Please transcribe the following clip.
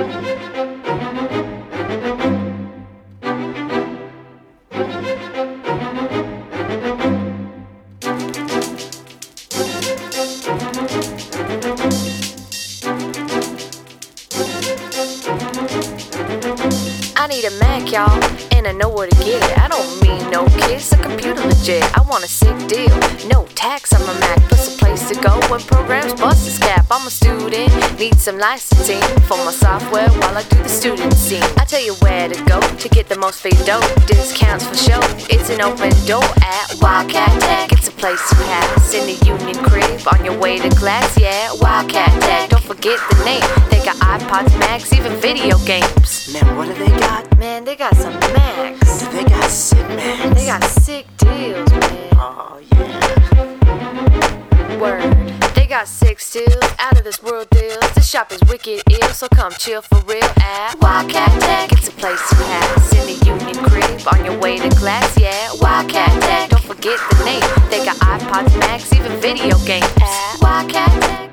I need a Mac, y'all, and I know where to get it. I don't mean no kiss, a computer legit. I want a sick deal, no tax on my Mac, plus a place to go when programs bust its cap. I'm a student, need some licensing for my software while I do the student scene. I tell you where to go to get the most free dough, discounts for show. It's an open door at Wildcat Tech. It's a place to have. in the Union Crib on your way to class. Yeah, Wildcat Tech. Don't forget the name. They got iPods, Macs, even video games. Man, what do they got? Man, they got some Macs. They got sick man. They got sick deals, man. Oh yeah. Got six deals, out of this world deals. The shop is wicked ill, so come chill for real at Wildcat Tech. It's a place to pass in the Union Crib on your way to class. Yeah, Wildcat Tech. Don't forget the name. They got iPods, Macs, even video games at Wildcat